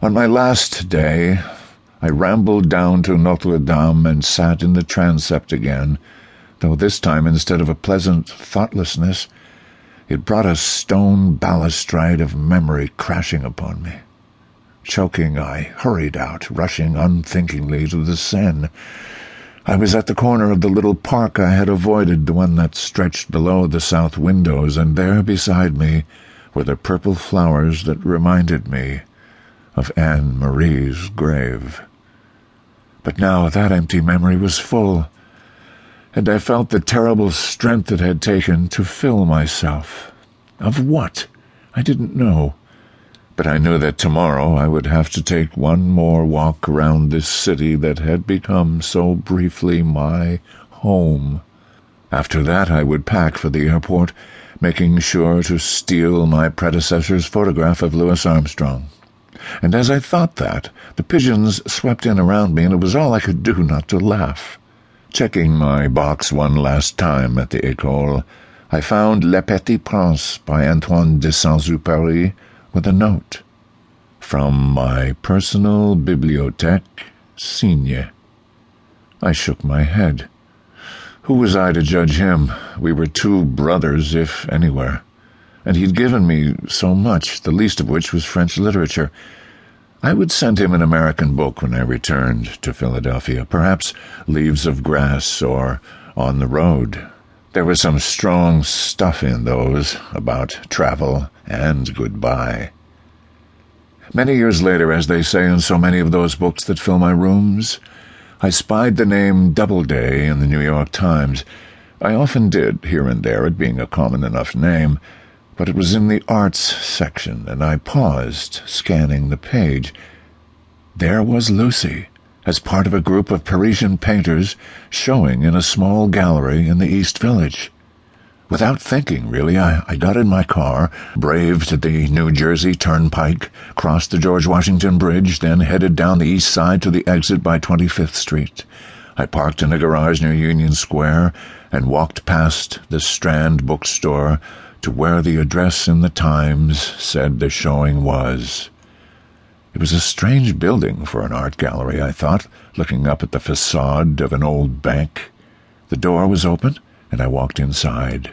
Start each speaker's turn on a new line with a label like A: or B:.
A: On my last day, I rambled down to Notre Dame and sat in the transept again, though this time, instead of a pleasant thoughtlessness, it brought a stone balustrade of memory crashing upon me. Choking, I hurried out, rushing unthinkingly to the Seine. I was at the corner of the little park I had avoided, the one that stretched below the south windows, and there beside me were the purple flowers that reminded me of Anne Marie's grave. But now that empty memory was full, and I felt the terrible strength it had taken to fill myself. Of what? I didn't know. But I knew that tomorrow I would have to take one more walk around this city that had become so briefly my home. After that I would pack for the airport, making sure to steal my predecessor's photograph of Louis Armstrong and as I thought that, the pigeons swept in around me, and it was all I could do not to laugh. Checking my box one last time at the École, I found Le Petit Prince by Antoine de Saint-Exupéry with a note. From my personal bibliothèque, Cygne. I shook my head. Who was I to judge him? We were two brothers, if anywhere and he'd given me so much, the least of which was French literature. I would send him an American book when I returned to Philadelphia, perhaps Leaves of Grass or On the Road. There was some strong stuff in those about travel and goodbye. Many years later, as they say in so many of those books that fill my rooms, I spied the name Doubleday in the New York Times. I often did, here and there, it being a common enough name, but it was in the arts section, and I paused, scanning the page. There was Lucy, as part of a group of Parisian painters showing in a small gallery in the East Village. Without thinking, really, I, I got in my car, braved the New Jersey Turnpike, crossed the George Washington Bridge, then headed down the east side to the exit by 25th Street. I parked in a garage near Union Square and walked past the Strand bookstore to where the address in the Times said the showing was. It was a strange building for an art gallery, I thought, looking up at the facade of an old bank. The door was open, and I walked inside.